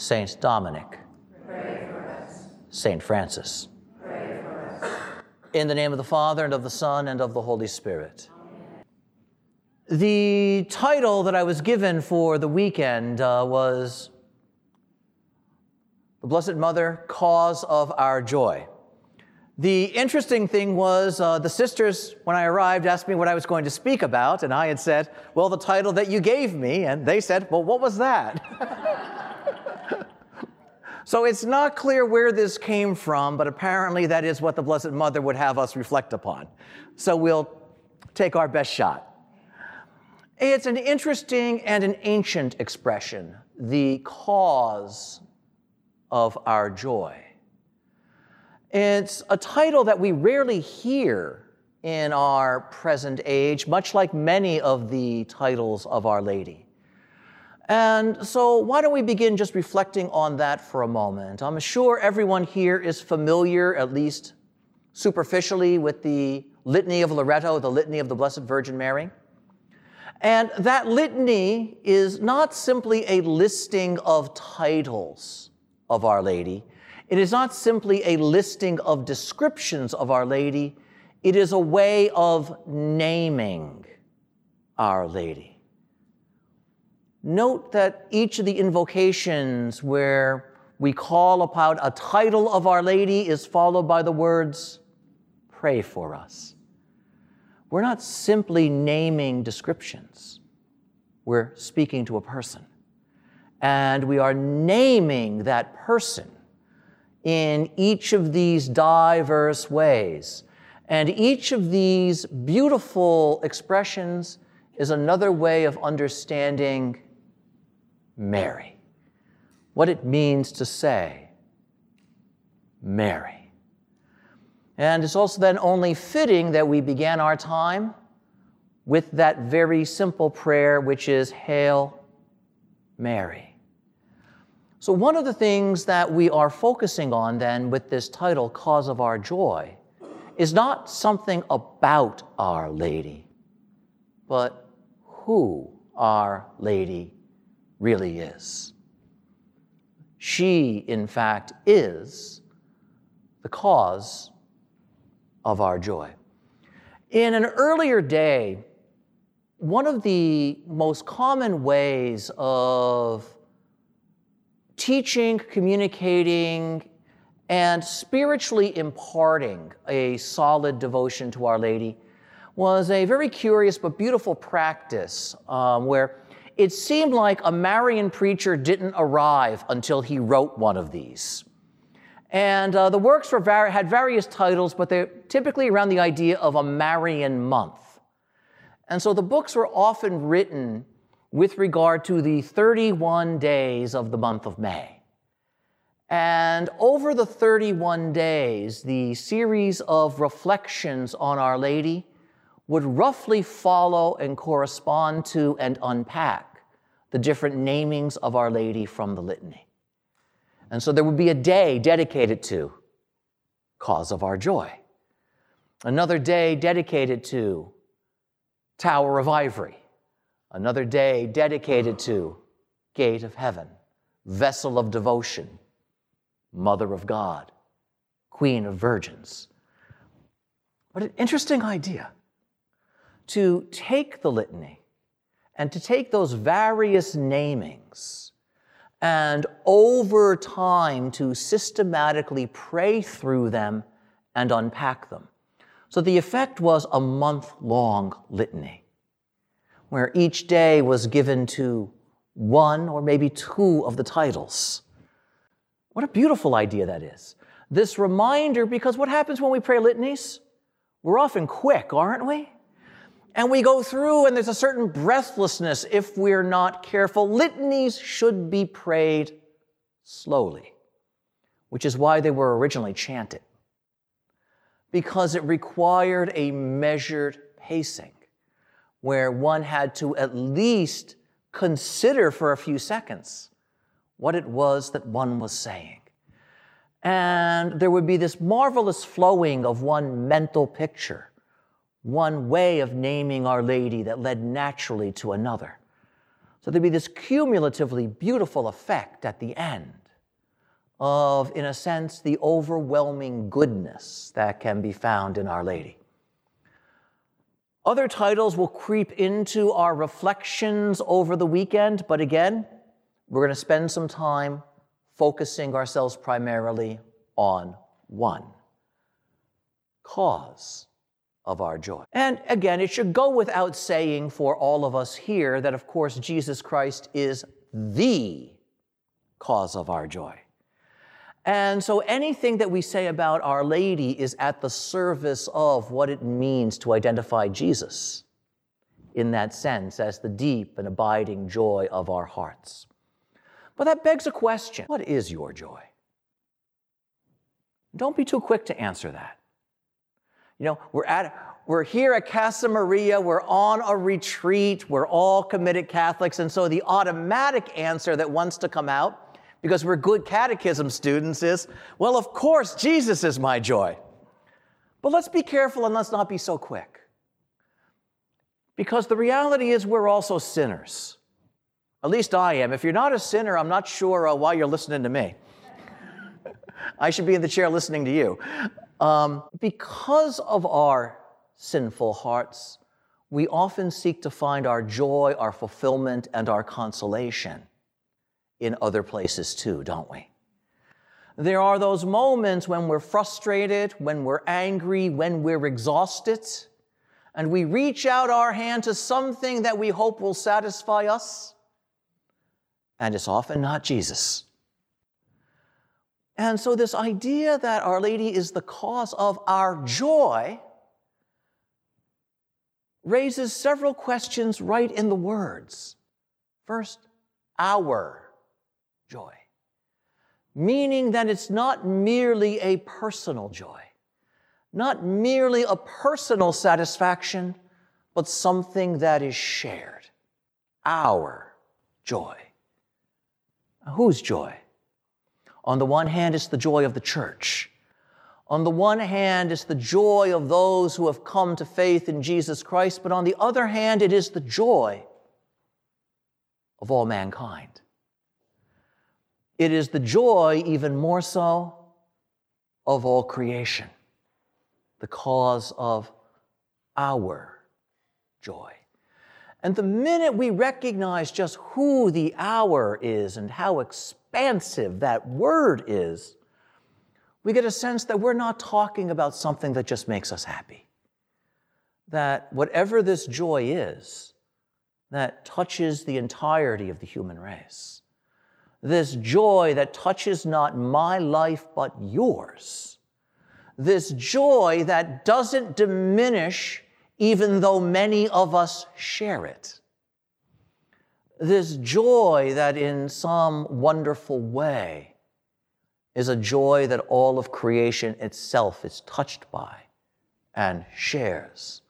Saint Dominic. Saint Francis. In the name of the Father, and of the Son, and of the Holy Spirit. Amen. The title that I was given for the weekend uh, was The Blessed Mother, Cause of Our Joy. The interesting thing was uh, the sisters, when I arrived, asked me what I was going to speak about, and I had said, Well, the title that you gave me. And they said, Well, what was that? So it's not clear where this came from, but apparently that is what the Blessed Mother would have us reflect upon. So we'll take our best shot. It's an interesting and an ancient expression, the cause of our joy. It's a title that we rarely hear in our present age, much like many of the titles of Our Lady. And so, why don't we begin just reflecting on that for a moment? I'm sure everyone here is familiar, at least superficially, with the Litany of Loreto, the Litany of the Blessed Virgin Mary. And that litany is not simply a listing of titles of Our Lady. It is not simply a listing of descriptions of Our Lady. It is a way of naming Our Lady. Note that each of the invocations where we call upon a title of Our Lady is followed by the words, Pray for us. We're not simply naming descriptions, we're speaking to a person. And we are naming that person in each of these diverse ways. And each of these beautiful expressions is another way of understanding Mary. What it means to say, Mary. And it's also then only fitting that we began our time with that very simple prayer, which is Hail Mary. So, one of the things that we are focusing on then with this title, Cause of Our Joy, is not something about Our Lady, but who Our Lady really is. She, in fact, is the cause of our joy. In an earlier day, one of the most common ways of teaching, communicating, and spiritually imparting a solid devotion to Our Lady was a very curious but beautiful practice um, where it seemed like a Marian preacher didn't arrive until he wrote one of these. And uh, the works var- had various titles, but they're typically around the idea of a Marian month. And so the books were often written with regard to the 31 days of the month of May. And over the 31 days, the series of reflections on Our Lady would roughly follow and correspond to and unpack the different namings of Our Lady from the litany. And so there would be a day dedicated to cause of our joy, another day dedicated to Tower of Ivory, another day dedicated to Gate of Heaven, Vessel of Devotion, Mother of God, Queen of Virgins. What an interesting idea to take the litany and to take those various namings and over time to systematically pray through them and unpack them. So the effect was a month long litany, where each day was given to one or maybe two of the titles. What a beautiful idea that is. This reminder, because what happens when we pray litanies? We're often quick, aren't we? And we go through, and there's a certain breathlessness if we're not careful. Litanies should be prayed slowly, which is why they were originally chanted, because it required a measured pacing where one had to at least consider for a few seconds what it was that one was saying. And there would be this marvelous flowing of one mental picture, one way of naming Our Lady that led naturally to another. So there'd be this cumulatively beautiful effect at the end of, in a sense, the overwhelming goodness that can be found in Our Lady. Other titles will creep into our reflections over the weekend, but again, we're going to spend some time focusing ourselves primarily on one cause of our joy. And again, it should go without saying for all of us here that, of course, Jesus Christ is the cause of our joy. And so anything that we say about Our Lady is at the service of what it means to identify Jesus in that sense as the deep and abiding joy of our hearts. But that begs a question What is your joy? Don't be too quick to answer that. You know, we're at we're here at Casa Maria, we're on a retreat, we're all committed Catholics, and so the automatic answer that wants to come out because we're good catechism students is, well, of course, Jesus is my joy. But let's be careful and let's not be so quick. Because the reality is, we're also sinners. At least I am. If you're not a sinner, I'm not sure uh, why you're listening to me. I should be in the chair listening to you. Um, because of our sinful hearts, we often seek to find our joy, our fulfillment, and our consolation in other places too, don't we? There are those moments when we're frustrated, when we're angry, when we're exhausted, and we reach out our hand to something that we hope will satisfy us, and it's often not Jesus. And so, this idea that Our Lady is the cause of our joy raises several questions right in the words. First, our joy, meaning that it's not merely a personal joy, not merely a personal satisfaction, but something that is shared. Our joy. Whose joy? On the one hand, it's the joy of the church. On the one hand, it's the joy of those who have come to faith in Jesus Christ, but on the other hand, it is the joy of all mankind. It is the joy, even more so, of all creation, the cause of our joy. And the minute we recognize just who the our is and how expansive that word is, we get a sense that we're not talking about something that just makes us happy. That whatever this joy is, that touches the entirety of the human race this joy that touches not my life but yours, this joy that doesn't diminish even though many of us share it, this joy that in some wonderful way is a joy that all of creation itself is touched by and shares,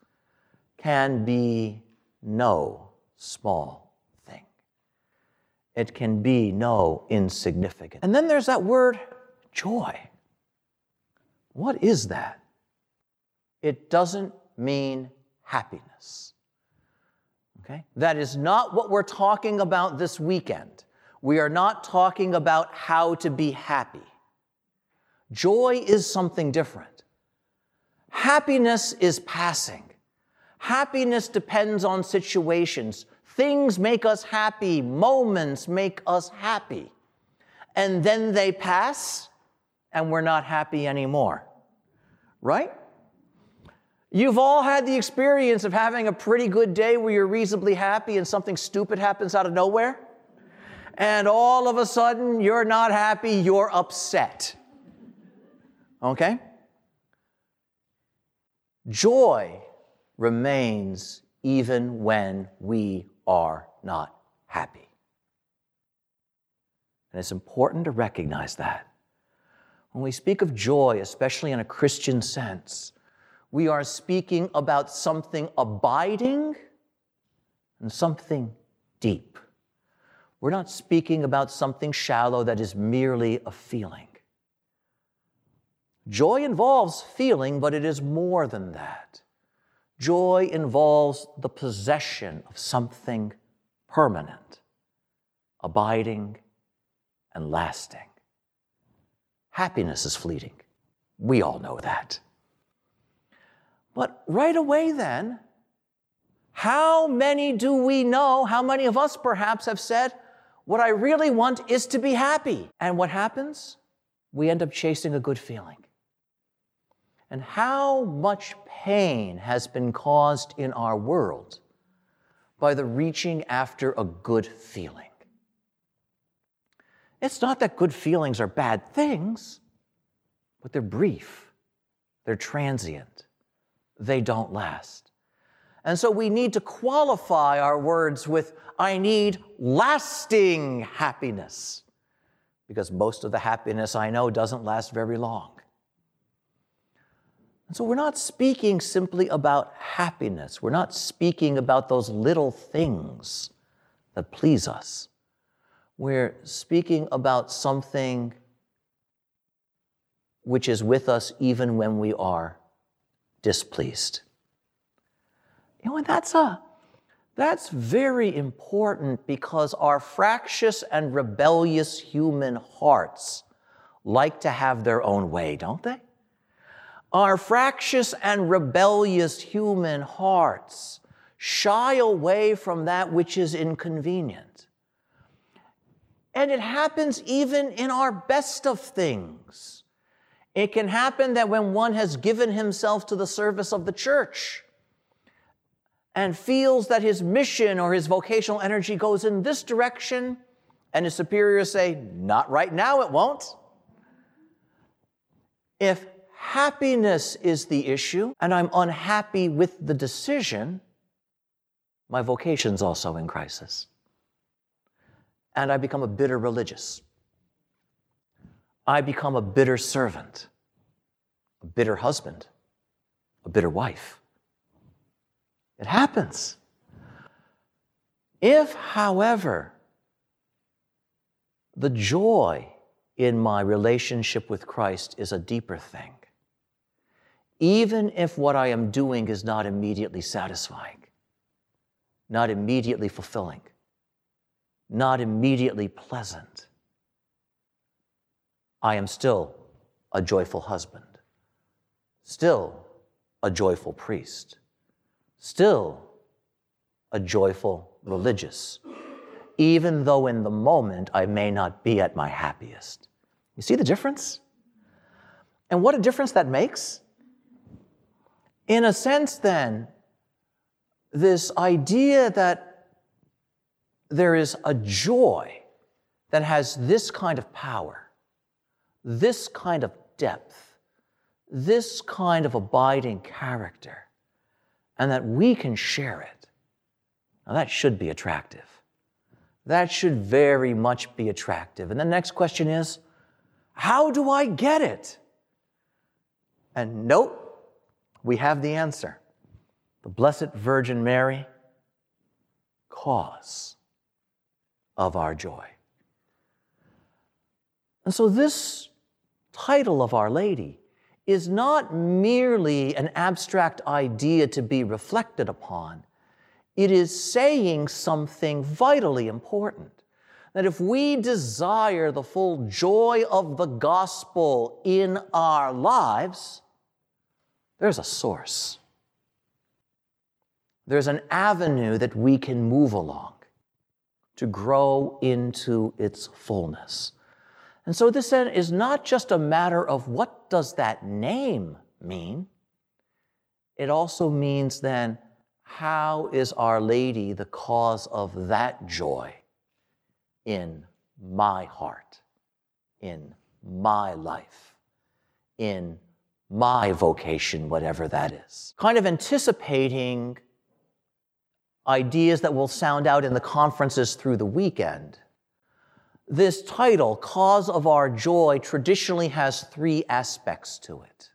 can be no small thing. it can be no insignificant. And then there's that word joy. What is that? It doesn't mean happiness. Okay? That is not what we're talking about this weekend. We are not talking about how to be happy. Joy is something different. Happiness is passing. Happiness depends on situations. Things make us happy, moments make us happy. And then they pass, and we're not happy anymore. Right? You've all had the experience of having a pretty good day where you're reasonably happy and something stupid happens out of nowhere. And all of a sudden, you're not happy, you're upset. Okay? Joy remains even when we are not happy. And it's important to recognize that. When we speak of joy, especially in a Christian sense, we are speaking about something abiding and something deep. We're not speaking about something shallow that is merely a feeling. Joy involves feeling, but it is more than that. Joy involves the possession of something permanent, abiding, and lasting. Happiness is fleeting. We all know that. But right away, then, how many do we know? How many of us perhaps have said, What I really want is to be happy? And what happens? We end up chasing a good feeling. And how much pain has been caused in our world by the reaching after a good feeling? It's not that good feelings are bad things, but they're brief, they're transient, they don't last. And so we need to qualify our words with, I need lasting happiness, because most of the happiness I know doesn't last very long. And so we're not speaking simply about happiness. We're not speaking about those little things that please us. We're speaking about something which is with us even when we are displeased. You know, and that's a that's very important because our fractious and rebellious human hearts like to have their own way, don't they? Our fractious and rebellious human hearts shy away from that which is inconvenient. And it happens even in our best of things. It can happen that when one has given himself to the service of the church and feels that his mission or his vocational energy goes in this direction, and his superiors say, Not right now, it won't. If happiness is the issue, and I'm unhappy with the decision, my vocation's also in crisis. And I become a bitter religious. I become a bitter servant, a bitter husband, a bitter wife. It happens. If, however, the joy in my relationship with Christ is a deeper thing, even if what I am doing is not immediately satisfying, not immediately fulfilling, not immediately pleasant, I am still a joyful husband, still a joyful priest, still a joyful religious, even though in the moment I may not be at my happiest. You see the difference? And what a difference that makes? In a sense, then, this idea that there is a joy that has this kind of power, this kind of depth, this kind of abiding character, and that we can share it. Now, that should be attractive. That should very much be attractive. And the next question is how do I get it? And nope, we have the answer. The Blessed Virgin Mary, cause of our joy. And so, this title of Our Lady is not merely an abstract idea to be reflected upon, it is saying something vitally important. That if we desire the full joy of the gospel in our lives, there's a source. There's an avenue that we can move along to grow into its fullness. And so this then is not just a matter of what does that name mean? It also means then how is Our Lady the cause of that joy in my heart, in my life, in my vocation, whatever that is. Kind of anticipating ideas that will sound out in the conferences through the weekend. This title, Cause of Our Joy, traditionally has three aspects to it.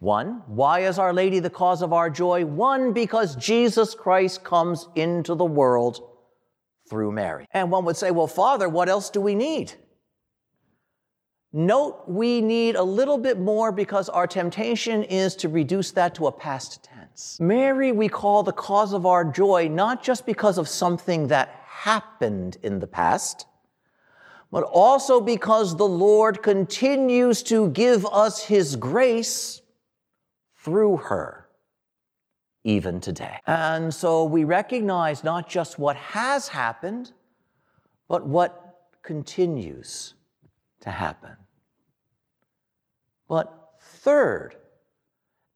One, why is Our Lady the cause of our joy? One, because Jesus Christ comes into the world through Mary. And one would say, well, Father, what else do we need? Note we need a little bit more because our temptation is to reduce that to a past tense. Mary, we call the cause of our joy not just because of something that happened in the past, but also because the Lord continues to give us His grace through her, even today. And so we recognize not just what has happened, but what continues to happen. But third,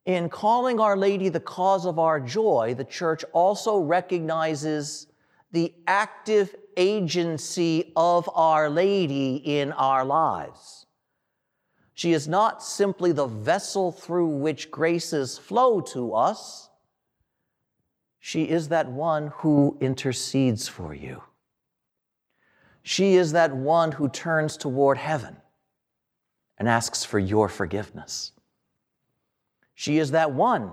in calling Our Lady the cause of our joy, the church also recognizes the active agency of Our Lady in our lives. She is not simply the vessel through which graces flow to us. She is that one who intercedes for you. She is that one who turns toward heaven and asks for your forgiveness. She is that one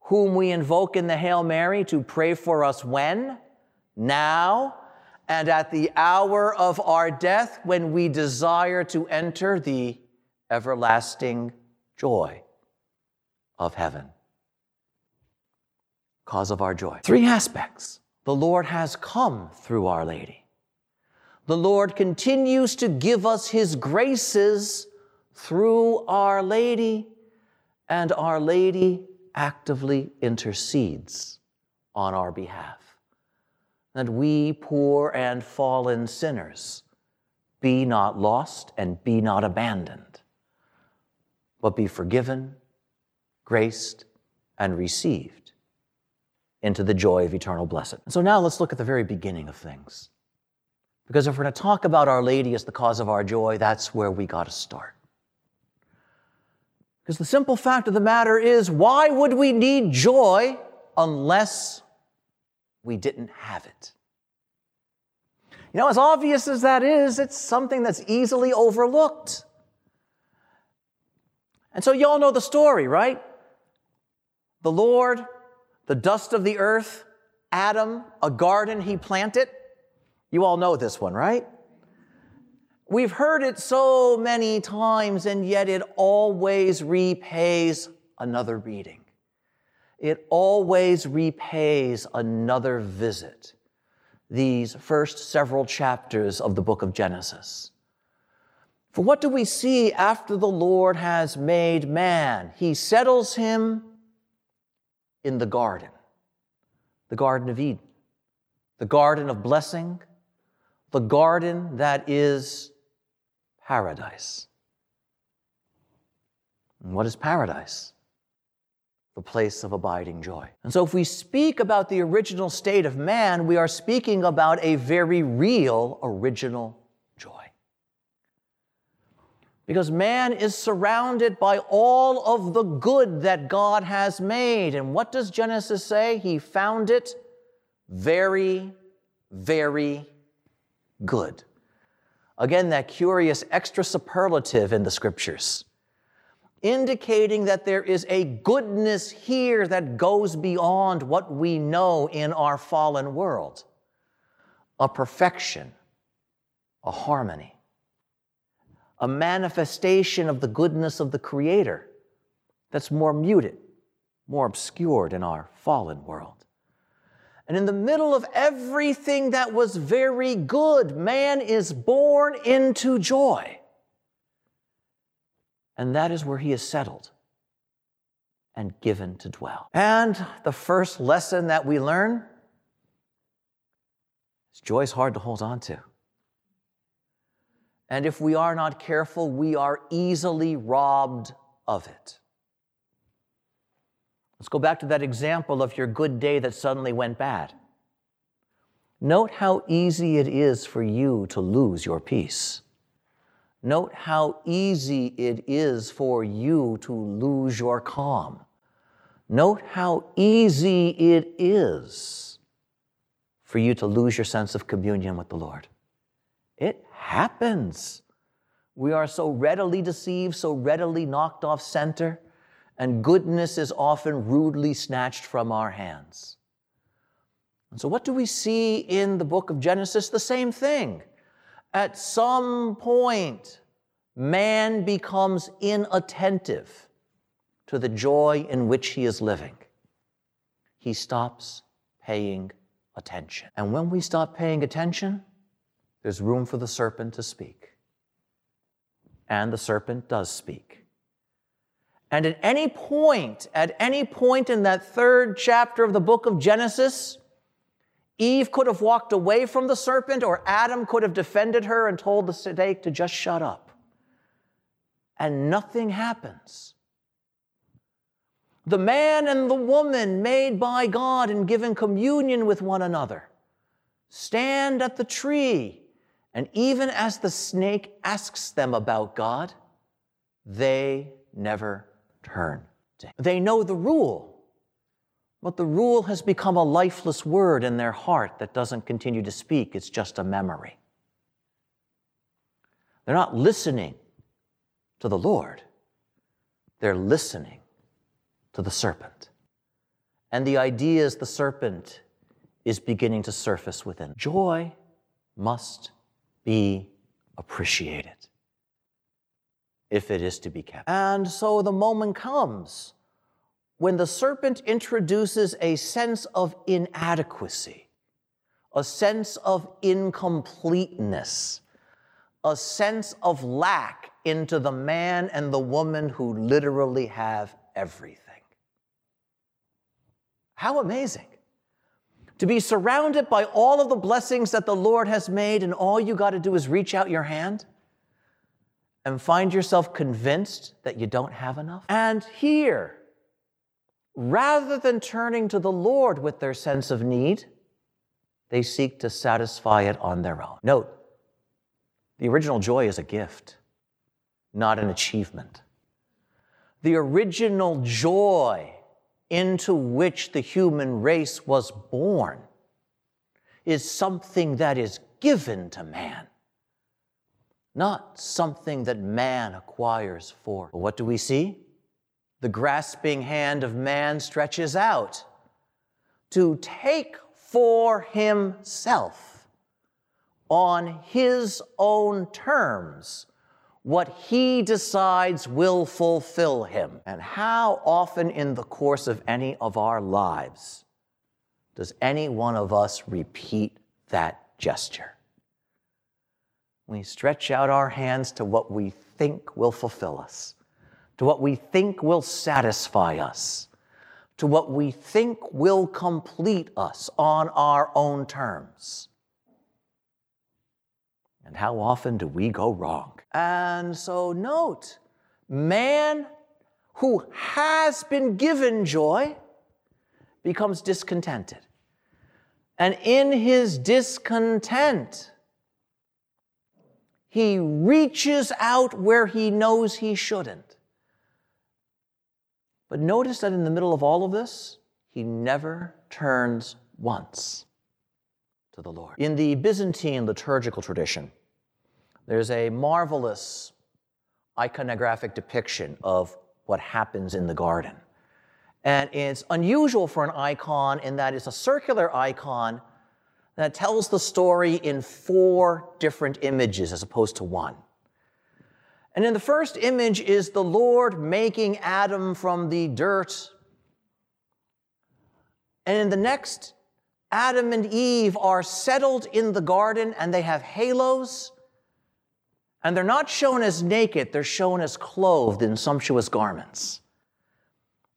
whom we invoke in the Hail Mary to pray for us when? Now, and at the hour of our death when we desire to enter the everlasting joy of heaven. Cause of our joy. Three aspects. The Lord has come through Our Lady. The Lord continues to give us His graces through Our Lady, and Our Lady actively intercedes on our behalf. That we, poor and fallen sinners, be not lost and be not abandoned, but be forgiven, graced, and received into the joy of eternal blessing. So now let's look at the very beginning of things. Because if we're going to talk about Our Lady as the cause of our joy, that's where we got to start. Because the simple fact of the matter is, why would we need joy unless we didn't have it? You know, as obvious as that is, it's something that's easily overlooked. And so, you all know the story, right? The Lord, the dust of the earth, Adam, a garden he planted. You all know this one, right? We've heard it so many times, and yet it always repays another reading. It always repays another visit. These first several chapters of the book of Genesis. For what do we see after the Lord has made man? He settles him in the garden, the Garden of Eden, the garden of blessing, the garden that is paradise. And what is paradise? The place of abiding joy. And so, if we speak about the original state of man, we are speaking about a very real original joy. Because man is surrounded by all of the good that God has made. And what does Genesis say? He found it very, very good. Again, that curious extra superlative in the scriptures, indicating that there is a goodness here that goes beyond what we know in our fallen world a perfection, a harmony, a manifestation of the goodness of the Creator that's more muted, more obscured in our fallen world. And in the middle of everything that was very good, man is born into joy. And that is where he is settled and given to dwell. And the first lesson that we learn is joy is hard to hold on to. And if we are not careful, we are easily robbed of it. Let's go back to that example of your good day that suddenly went bad. Note how easy it is for you to lose your peace. Note how easy it is for you to lose your calm. Note how easy it is for you to lose your sense of communion with the Lord. It happens. We are so readily deceived, so readily knocked off center, and goodness is often rudely snatched from our hands. And so, what do we see in the book of Genesis? The same thing. At some point, man becomes inattentive to the joy in which he is living. He stops paying attention. And when we stop paying attention, there's room for the serpent to speak. And the serpent does speak. And at any point, at any point in that third chapter of the book of Genesis, Eve could have walked away from the serpent, or Adam could have defended her and told the snake to just shut up. And nothing happens. The man and the woman made by God and given communion with one another stand at the tree, and even as the snake asks them about God, they never turn to him. They know the rule but the rule has become a lifeless word in their heart that doesn't continue to speak, it's just a memory. They're not listening to the Lord, they're listening to the serpent. And the ideas the serpent is beginning to surface within. Joy must be appreciated if it is to be kept. And so the moment comes when the serpent introduces a sense of inadequacy, a sense of incompleteness, a sense of lack into the man and the woman who literally have everything. How amazing! To be surrounded by all of the blessings that the Lord has made, and all you got to do is reach out your hand and find yourself convinced that you don't have enough. And here, rather than turning to the Lord with their sense of need, they seek to satisfy it on their own. Note, the original joy is a gift, not an achievement. The original joy into which the human race was born is something that is given to man, not something that man acquires for. But what do we see? The grasping hand of man stretches out to take for himself on his own terms what he decides will fulfill him. And how often in the course of any of our lives does any one of us repeat that gesture? We stretch out our hands to what we think will fulfill us to what we think will satisfy us, to what we think will complete us on our own terms. And how often do we go wrong? And so, note man who has been given joy becomes discontented. And in his discontent, he reaches out where he knows he shouldn't. But notice that in the middle of all of this, he never turns once to the Lord. In the Byzantine liturgical tradition, there's a marvelous iconographic depiction of what happens in the garden. And it's unusual for an icon in that it's a circular icon that tells the story in four different images as opposed to one. And in the first image is the Lord making Adam from the dirt. And in the next, Adam and Eve are settled in the garden and they have halos. And they're not shown as naked, they're shown as clothed in sumptuous garments.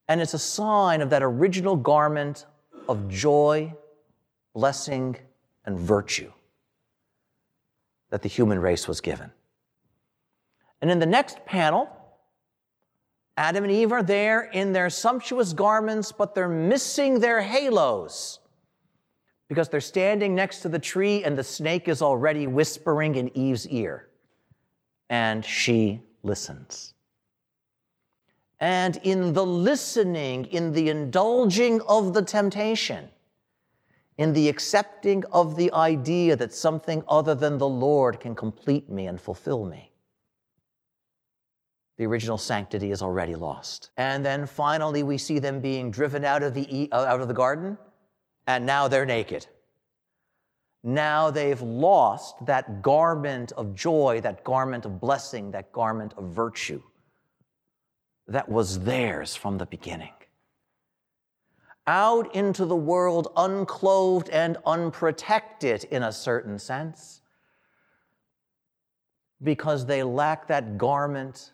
And it's a sign of that original garment of joy, blessing, and virtue that the human race was given. And in the next panel, Adam and Eve are there in their sumptuous garments, but they're missing their halos because they're standing next to the tree and the snake is already whispering in Eve's ear. And she listens. And in the listening, in the indulging of the temptation, in the accepting of the idea that something other than the Lord can complete me and fulfill me. The original sanctity is already lost. And then finally, we see them being driven out of the, uh, out of the garden, and now they're naked. Now they've lost that garment of joy, that garment of blessing, that garment of virtue that was theirs from the beginning out into the world unclothed and unprotected in a certain sense because they lack that garment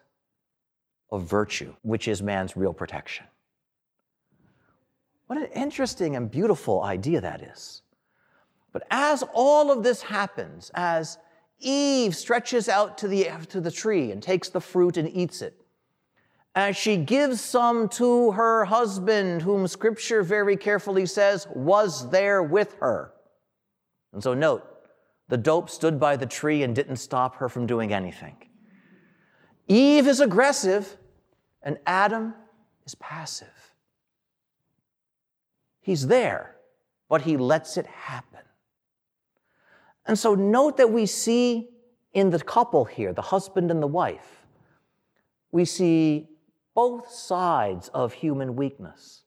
of virtue, which is man's real protection. What an interesting and beautiful idea that is. But as all of this happens, as Eve stretches out to the, to the tree and takes the fruit and eats it, as she gives some to her husband, whom scripture very carefully says was there with her. And so, note, the dope stood by the tree and didn't stop her from doing anything. Eve is aggressive, and Adam is passive. He's there, but he lets it happen. And so, note that we see in the couple here, the husband and the wife, we see both sides of human weakness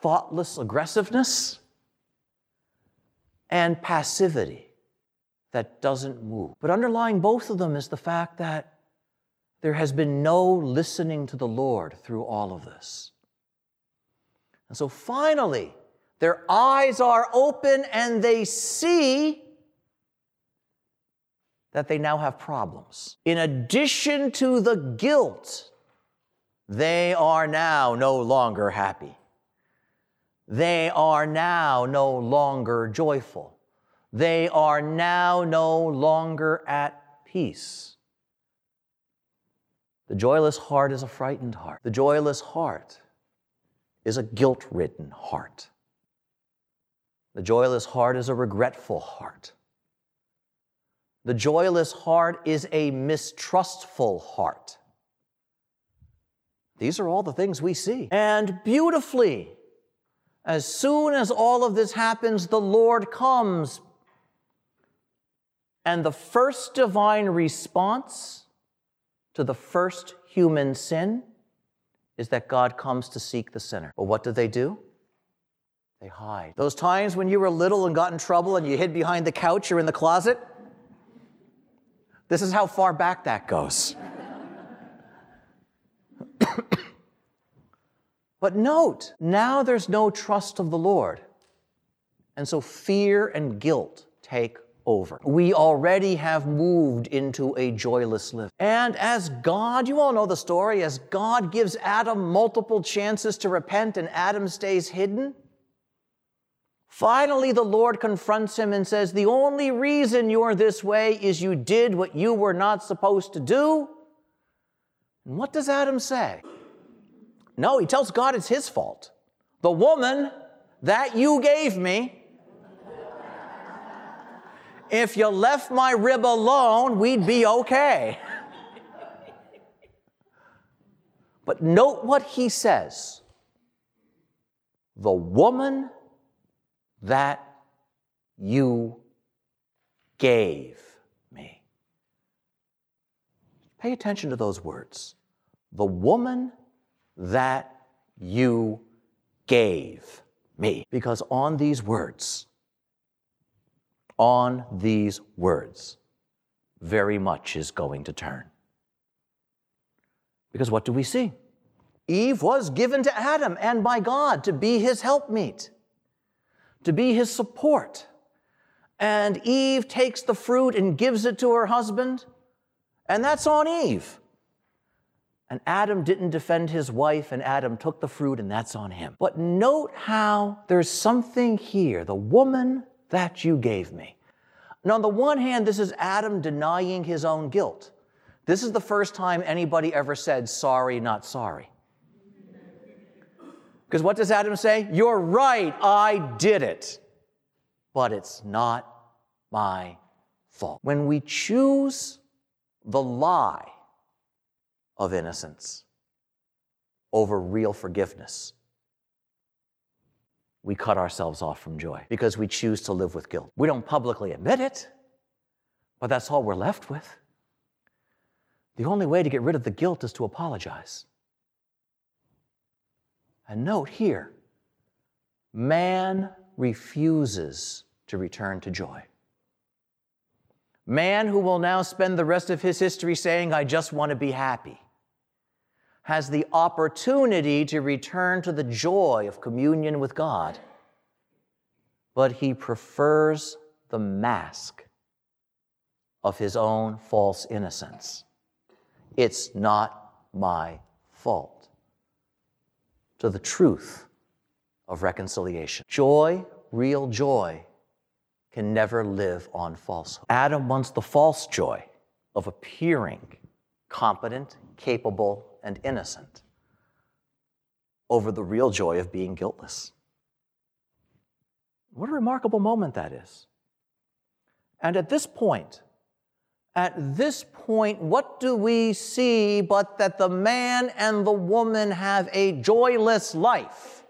thoughtless aggressiveness and passivity that doesn't move. But underlying both of them is the fact that there has been no listening to the Lord through all of this. And so finally, their eyes are open and they see that they now have problems. In addition to the guilt they are now no longer happy. They are now no longer joyful. They are now no longer at peace. The joyless heart is a frightened heart. The joyless heart is a guilt ridden heart. The joyless heart is a regretful heart. The joyless heart is a mistrustful heart. These are all the things we see. And beautifully, as soon as all of this happens, the Lord comes. And the first divine response to the first human sin is that God comes to seek the sinner. But what do they do? They hide. Those times when you were little and got in trouble and you hid behind the couch or in the closet, this is how far back that goes. but note, now there's no trust of the Lord. And so fear and guilt take over. We already have moved into a joyless life. And as God, you all know the story, as God gives Adam multiple chances to repent and Adam stays hidden, finally the Lord confronts him and says, The only reason you're this way is you did what you were not supposed to do. And what does Adam say? No, he tells God it's his fault. The woman that you gave me, if you left my rib alone, we'd be okay. But note what he says the woman that you gave me. Pay attention to those words. The woman that you gave me. Because on these words, on these words, very much is going to turn. Because what do we see? Eve was given to Adam and by God to be his helpmeet, to be his support. And Eve takes the fruit and gives it to her husband, and that's on Eve. And Adam didn't defend his wife, and Adam took the fruit, and that's on him. But note how there's something here the woman that you gave me. Now, on the one hand, this is Adam denying his own guilt. This is the first time anybody ever said, sorry, not sorry. Because what does Adam say? You're right, I did it. But it's not my fault. When we choose the lie, of innocence over real forgiveness. We cut ourselves off from joy because we choose to live with guilt. We don't publicly admit it, but that's all we're left with. The only way to get rid of the guilt is to apologize. And note here, man refuses to return to joy. Man who will now spend the rest of his history saying, I just want to be happy, has the opportunity to return to the joy of communion with God, but he prefers the mask of his own false innocence. It's not my fault. To the truth of reconciliation. Joy, real joy, can never live on falsehood. Adam wants the false joy of appearing competent, capable, and innocent over the real joy of being guiltless. What a remarkable moment that is. And at this point, at this point, what do we see but that the man and the woman have a joyless life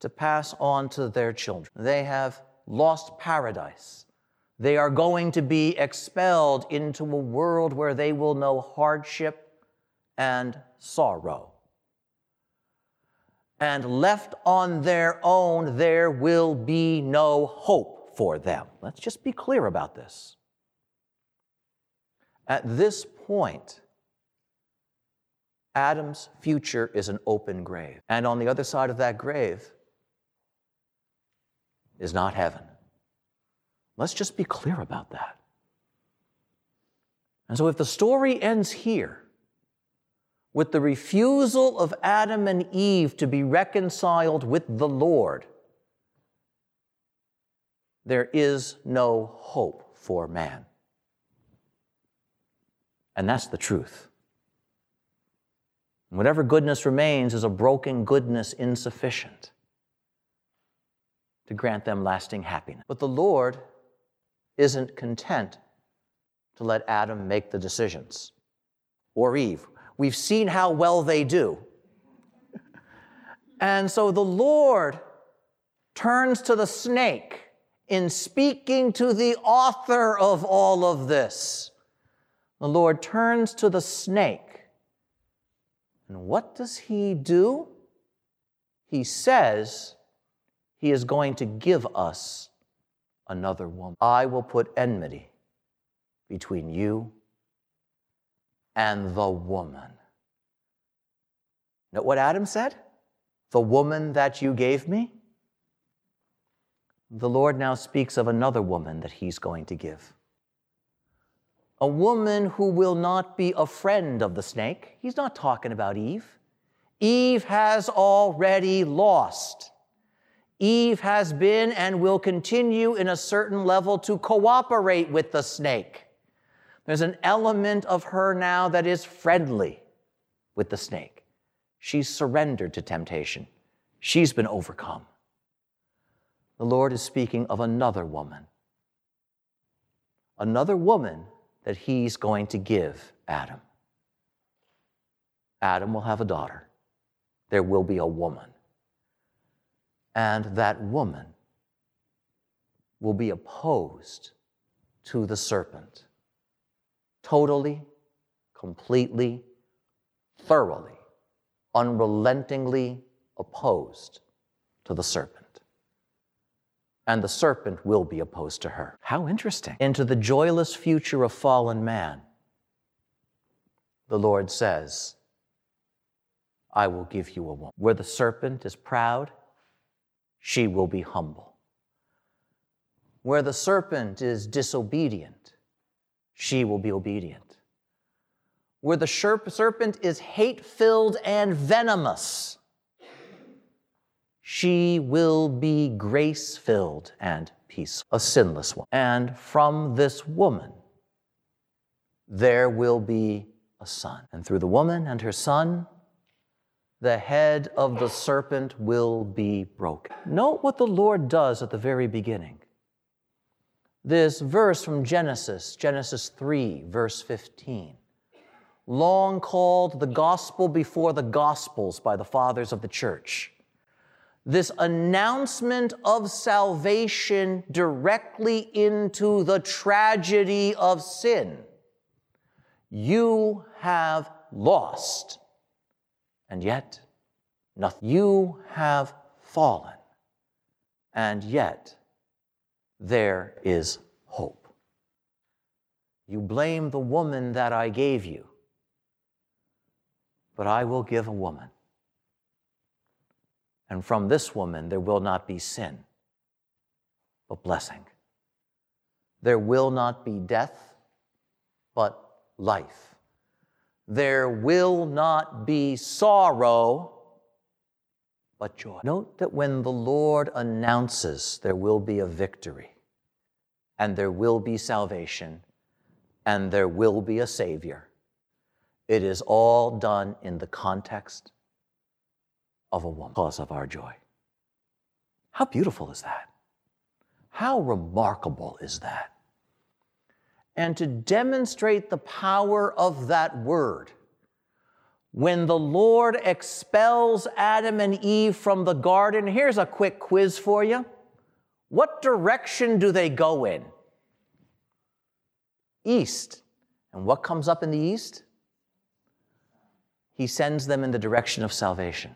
to pass on to their children? They have lost paradise. They are going to be expelled into a world where they will know hardship and sorrow. And left on their own, there will be no hope for them. Let's just be clear about this. At this point, Adam's future is an open grave. And on the other side of that grave is not heaven. Let's just be clear about that. And so, if the story ends here with the refusal of Adam and Eve to be reconciled with the Lord, there is no hope for man. And that's the truth. Whatever goodness remains is a broken goodness insufficient to grant them lasting happiness. But the Lord isn't content to let Adam make the decisions or Eve. We've seen how well they do. And so the Lord turns to the snake in speaking to the author of all of this the Lord turns to the snake. And what does he do? He says he is going to give us another woman. I will put enmity between you and the woman. Note what Adam said? The woman that you gave me? The Lord now speaks of another woman that he's going to give a woman who will not be a friend of the snake. He's not talking about Eve. Eve has already lost. Eve has been and will continue in a certain level to cooperate with the snake. There's an element of her now that is friendly with the snake. She's surrendered to temptation, she's been overcome. The Lord is speaking of another woman. Another woman that he's going to give Adam. Adam will have a daughter. There will be a woman. And that woman will be opposed to the serpent. Totally, completely, thoroughly, unrelentingly opposed to the serpent and the serpent will be opposed to her. How interesting. Into the joyless future of fallen man, the Lord says, I will give you a woman. Where the serpent is proud, she will be humble. Where the serpent is disobedient, she will be obedient. Where the serpent is hate filled and venomous, she will be grace filled and peaceful, a sinless one. And from this woman, there will be a son. And through the woman and her son, the head of the serpent will be broken. Note what the Lord does at the very beginning. This verse from Genesis, Genesis 3, verse 15, long called the gospel before the gospels by the fathers of the church this announcement of salvation directly into the tragedy of sin. You have lost, and yet nothing. You have fallen, and yet there is hope. You blame the woman that I gave you, but I will give a woman. And from this woman there will not be sin, but blessing. There will not be death, but life. There will not be sorrow, but joy. Note that when the Lord announces there will be a victory, and there will be salvation, and there will be a Savior, it is all done in the context of a woman, cause of our joy. How beautiful is that? How remarkable is that? And to demonstrate the power of that word, when the Lord expels Adam and Eve from the garden, here's a quick quiz for you. What direction do they go in? East. And what comes up in the east? He sends them in the direction of salvation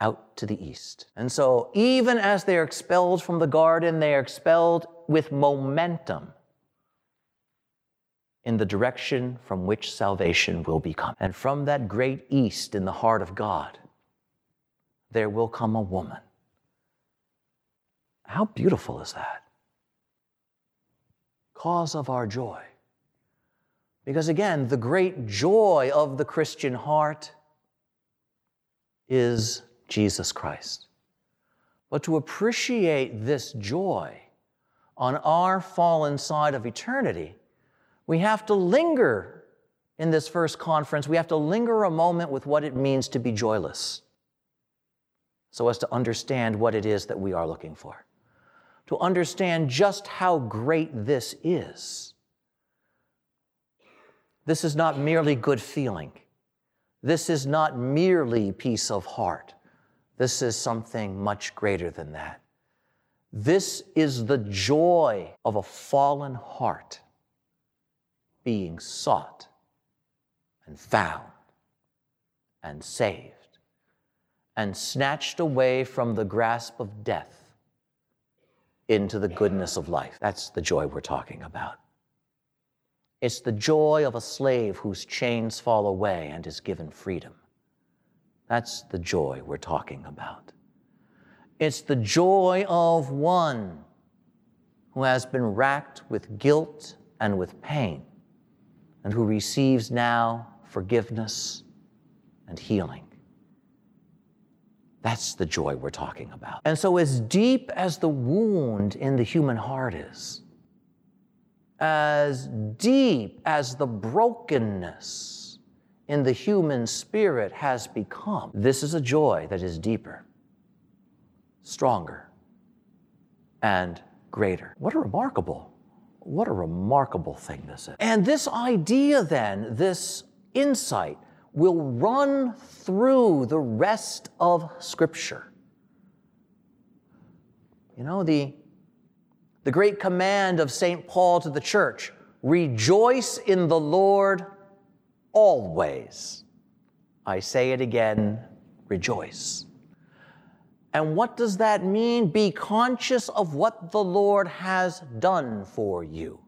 out to the east. And so, even as they are expelled from the garden, they are expelled with momentum in the direction from which salvation will be. And from that great east in the heart of God, there will come a woman. How beautiful is that? Cause of our joy. Because again, the great joy of the Christian heart is Jesus Christ. But to appreciate this joy on our fallen side of eternity, we have to linger in this first conference. We have to linger a moment with what it means to be joyless so as to understand what it is that we are looking for, to understand just how great this is. This is not merely good feeling. This is not merely peace of heart. This is something much greater than that. This is the joy of a fallen heart being sought and found and saved and snatched away from the grasp of death into the goodness of life. That's the joy we're talking about. It's the joy of a slave whose chains fall away and is given freedom. That's the joy we're talking about. It's the joy of one who has been racked with guilt and with pain and who receives now forgiveness and healing. That's the joy we're talking about. And so, as deep as the wound in the human heart is, as deep as the brokenness in the human spirit has become. This is a joy that is deeper, stronger, and greater. What a remarkable, what a remarkable thing this is. And this idea, then, this insight, will run through the rest of Scripture. You know, the, the great command of St. Paul to the church rejoice in the Lord always. I say it again, rejoice. And what does that mean? Be conscious of what the Lord has done for you.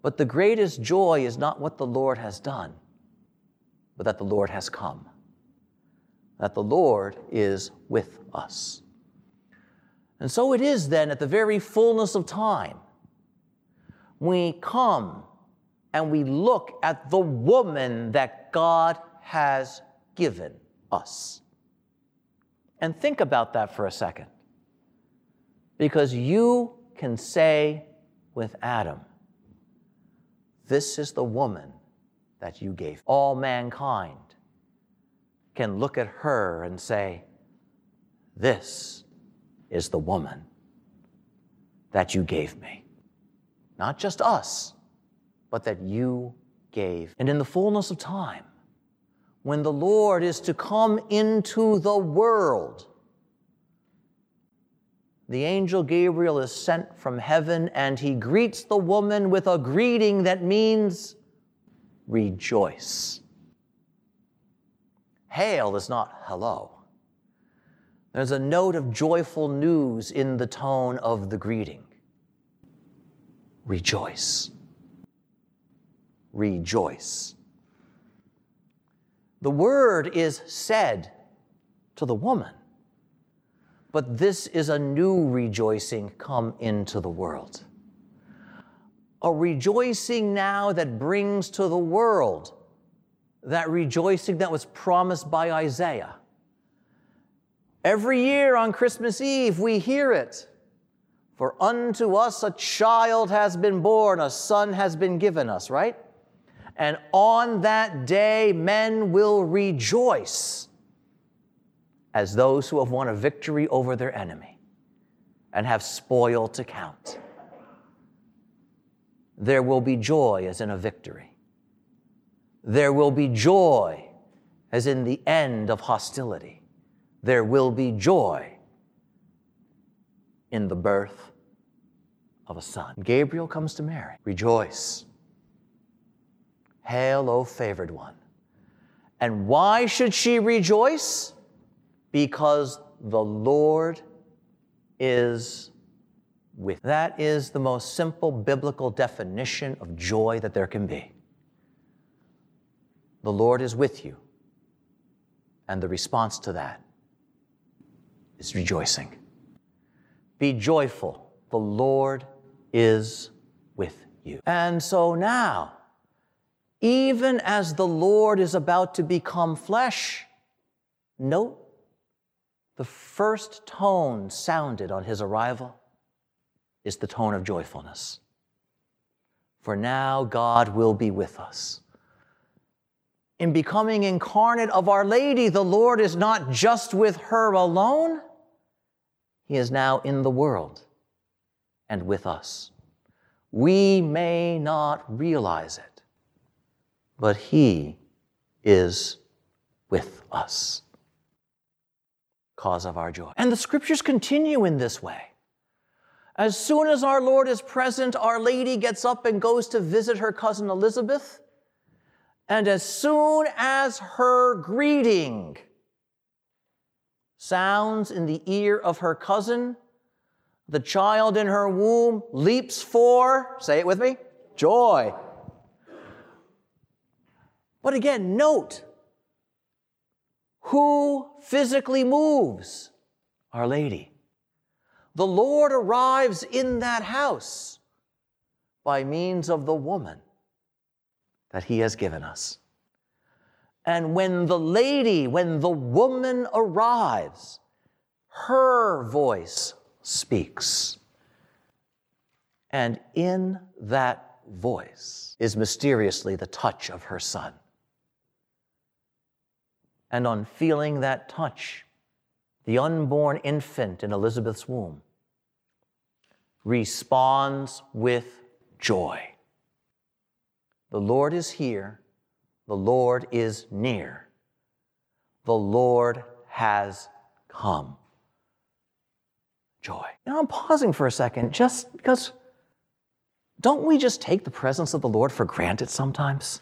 But the greatest joy is not what the Lord has done, but that the Lord has come, that the Lord is with us. And so it is then at the very fullness of time, we come and we look at the woman that God has given us. And think about that for a second. Because you can say with Adam, This is the woman that you gave. All mankind can look at her and say, This is the woman that you gave me. Not just us but that you gave. And in the fullness of time, when the Lord is to come into the world the angel Gabriel is sent from heaven and he greets the woman with a greeting that means rejoice. Hail is not hello. There's a note of joyful news in the tone of the greeting. Rejoice. Rejoice. The word is said to the woman but this is a new rejoicing come into the world. A rejoicing now that brings to the world that rejoicing that was promised by Isaiah. Every year on Christmas Eve, we hear it. For unto us a child has been born, a son has been given us, right? And on that day, men will rejoice as those who have won a victory over their enemy and have spoil to count. There will be joy as in a victory. There will be joy as in the end of hostility. There will be joy in the birth of a son. Gabriel comes to Mary. Rejoice. Hail, O favored one. And why should she rejoice? because the Lord is with. That is the most simple biblical definition of joy that there can be. The Lord is with you. And the response to that is rejoicing. Be joyful. The Lord is with you. And so now, even as the Lord is about to become flesh, note the first tone sounded on his arrival is the tone of joyfulness. For now God will be with us. In becoming incarnate of Our Lady, the Lord is not just with her alone, He is now in the world and with us. We may not realize it, but He is with us cause of our joy. And the scriptures continue in this way. As soon as our Lord is present, Our Lady gets up and goes to visit her cousin Elizabeth. And as soon as her greeting sounds in the ear of her cousin, the child in her womb leaps for, say it with me, joy. But again, note who physically moves? Our Lady. The Lord arrives in that house by means of the woman that He has given us. And when the lady, when the woman arrives, her voice speaks. And in that voice is mysteriously the touch of her son and on feeling that touch, the unborn infant in Elizabeth's womb responds with joy. The Lord is here, the Lord is near, the Lord has come. Joy. Now I'm pausing for a second just because don't we just take the presence of the Lord for granted sometimes?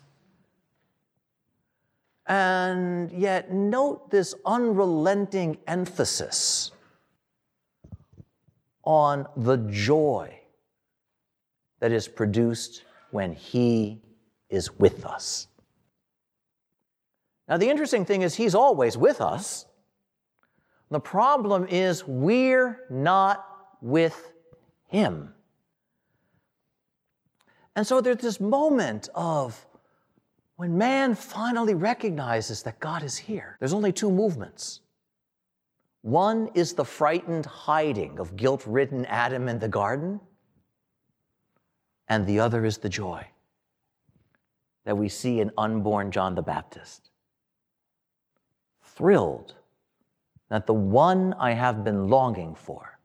And yet, note this unrelenting emphasis on the joy that is produced when He is with us. Now, the interesting thing is, He's always with us. The problem is, we're not with Him. And so there's this moment of when man finally recognizes that God is here, there's only two movements. One is the frightened hiding of guilt ridden Adam in the garden, and the other is the joy that we see in unborn John the Baptist. Thrilled that the one I have been longing for,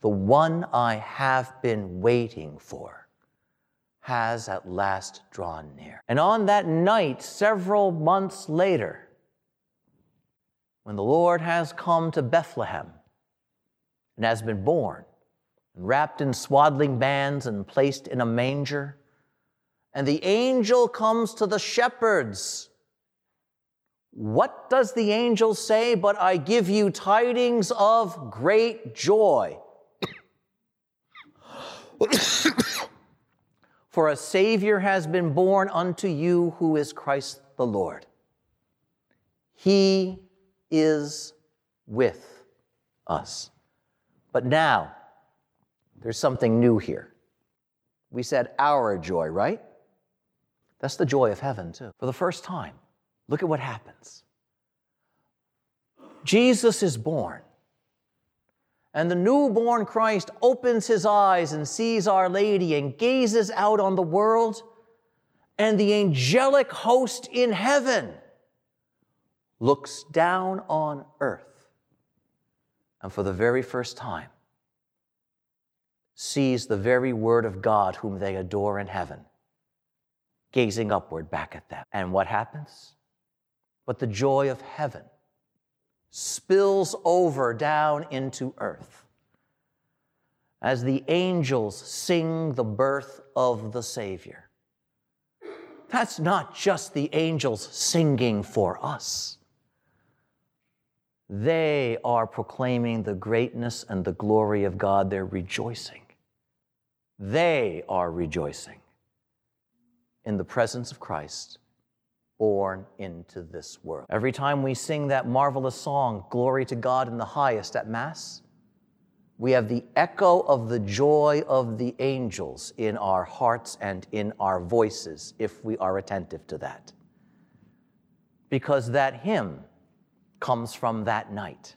the one I have been waiting for, has at last drawn near. And on that night, several months later, when the Lord has come to Bethlehem and has been born, and wrapped in swaddling bands and placed in a manger. And the angel comes to the shepherds. What does the angel say? But I give you tidings of great joy. For a Savior has been born unto you who is Christ the Lord. He is with us. But now, there's something new here. We said our joy, right? That's the joy of heaven, too. For the first time, look at what happens. Jesus is born. And the newborn Christ opens his eyes and sees Our Lady and gazes out on the world and the angelic host in heaven looks down on earth and for the very first time sees the very Word of God whom they adore in heaven, gazing upward back at them. And what happens? But the joy of heaven spills over down into earth as the angels sing the birth of the Savior. That's not just the angels singing for us. They are proclaiming the greatness and the glory of God. They're rejoicing. They are rejoicing in the presence of Christ born into this world. Every time we sing that marvelous song, Glory to God in the highest at Mass, we have the echo of the joy of the angels in our hearts and in our voices if we are attentive to that. Because that hymn comes from that night.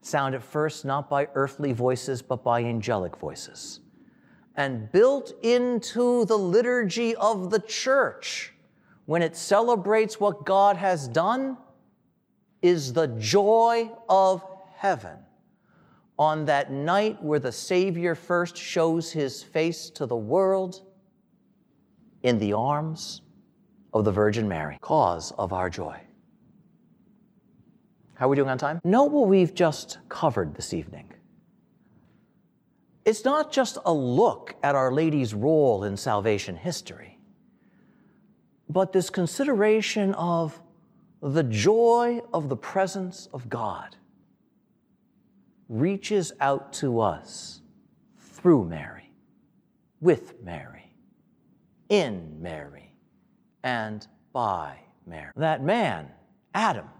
Sound at first not by earthly voices, but by angelic voices. And built into the liturgy of the church, when it celebrates what God has done, is the joy of heaven. On that night where the Savior first shows his face to the world in the arms of the Virgin Mary, cause of our joy. How are we doing on time? Know what we've just covered this evening. It's not just a look at Our Lady's role in salvation history, but this consideration of the joy of the presence of God reaches out to us through Mary, with Mary, in Mary, and by Mary. That man, Adam,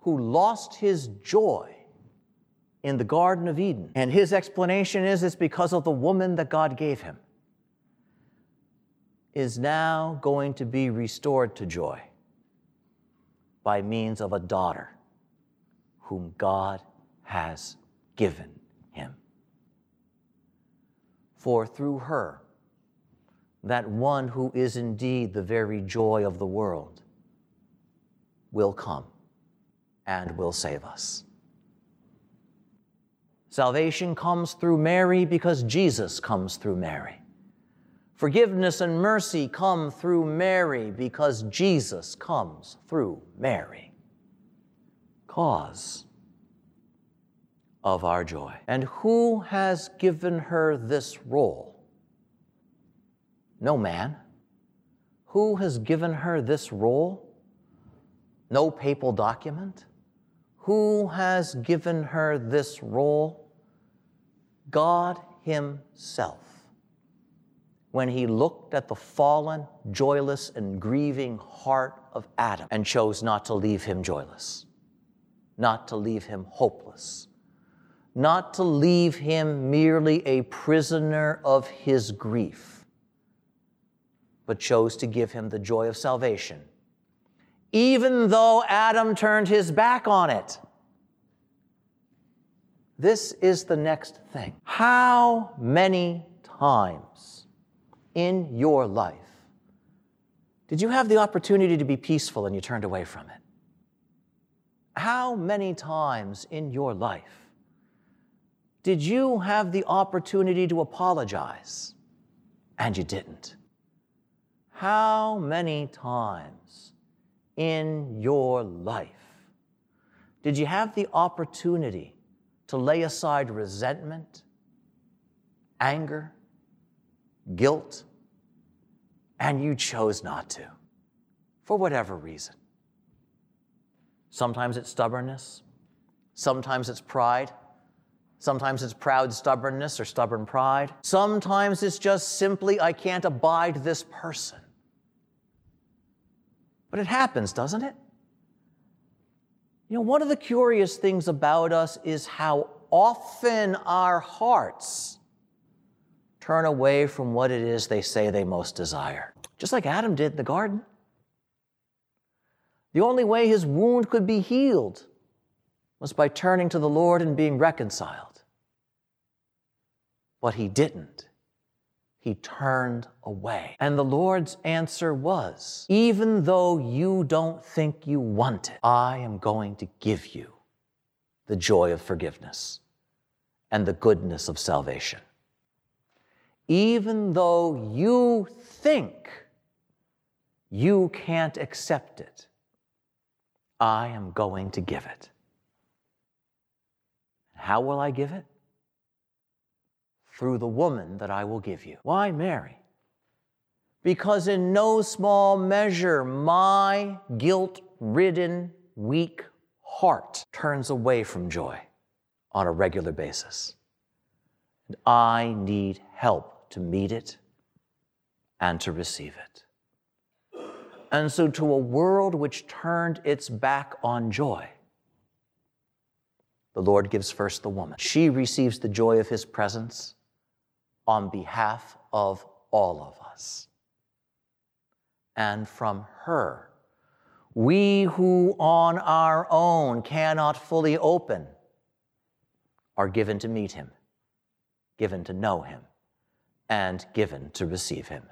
who lost his joy in the Garden of Eden. And his explanation is it's because of the woman that God gave him, is now going to be restored to joy by means of a daughter whom God has given him. For through her, that one who is indeed the very joy of the world will come and will save us. Salvation comes through Mary because Jesus comes through Mary. Forgiveness and mercy come through Mary because Jesus comes through Mary. Cause of our joy. And who has given her this role? No man. Who has given her this role? No papal document. Who has given her this role? God Himself. When He looked at the fallen, joyless, and grieving heart of Adam and chose not to leave him joyless, not to leave him hopeless, not to leave him merely a prisoner of his grief, but chose to give him the joy of salvation even though Adam turned his back on it. This is the next thing. How many times in your life did you have the opportunity to be peaceful and you turned away from it? How many times in your life did you have the opportunity to apologize and you didn't? How many times in your life Did you have the opportunity to lay aside resentment, anger, guilt, and you chose not to for whatever reason? Sometimes it's stubbornness, sometimes it's pride. Sometimes it's proud stubbornness or stubborn pride. Sometimes it's just simply, I can't abide this person. But it happens, doesn't it? You know, one of the curious things about us is how often our hearts turn away from what it is they say they most desire, just like Adam did in the garden. The only way his wound could be healed was by turning to the Lord and being reconciled. But he didn't he turned away. And the Lord's answer was, Even though you don't think you want it, I am going to give you the joy of forgiveness and the goodness of salvation. Even though you think you can't accept it, I am going to give it. How will I give it? Through the woman that I will give you. Why Mary? Because in no small measure my guilt ridden, weak heart turns away from joy on a regular basis. And I need help to meet it and to receive it. And so, to a world which turned its back on joy, the Lord gives first the woman. She receives the joy of his presence on behalf of all of us. And from her, we who on our own cannot fully open are given to meet him, given to know him, and given to receive him.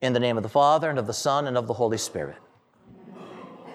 In the name of the Father, and of the Son, and of the Holy Spirit.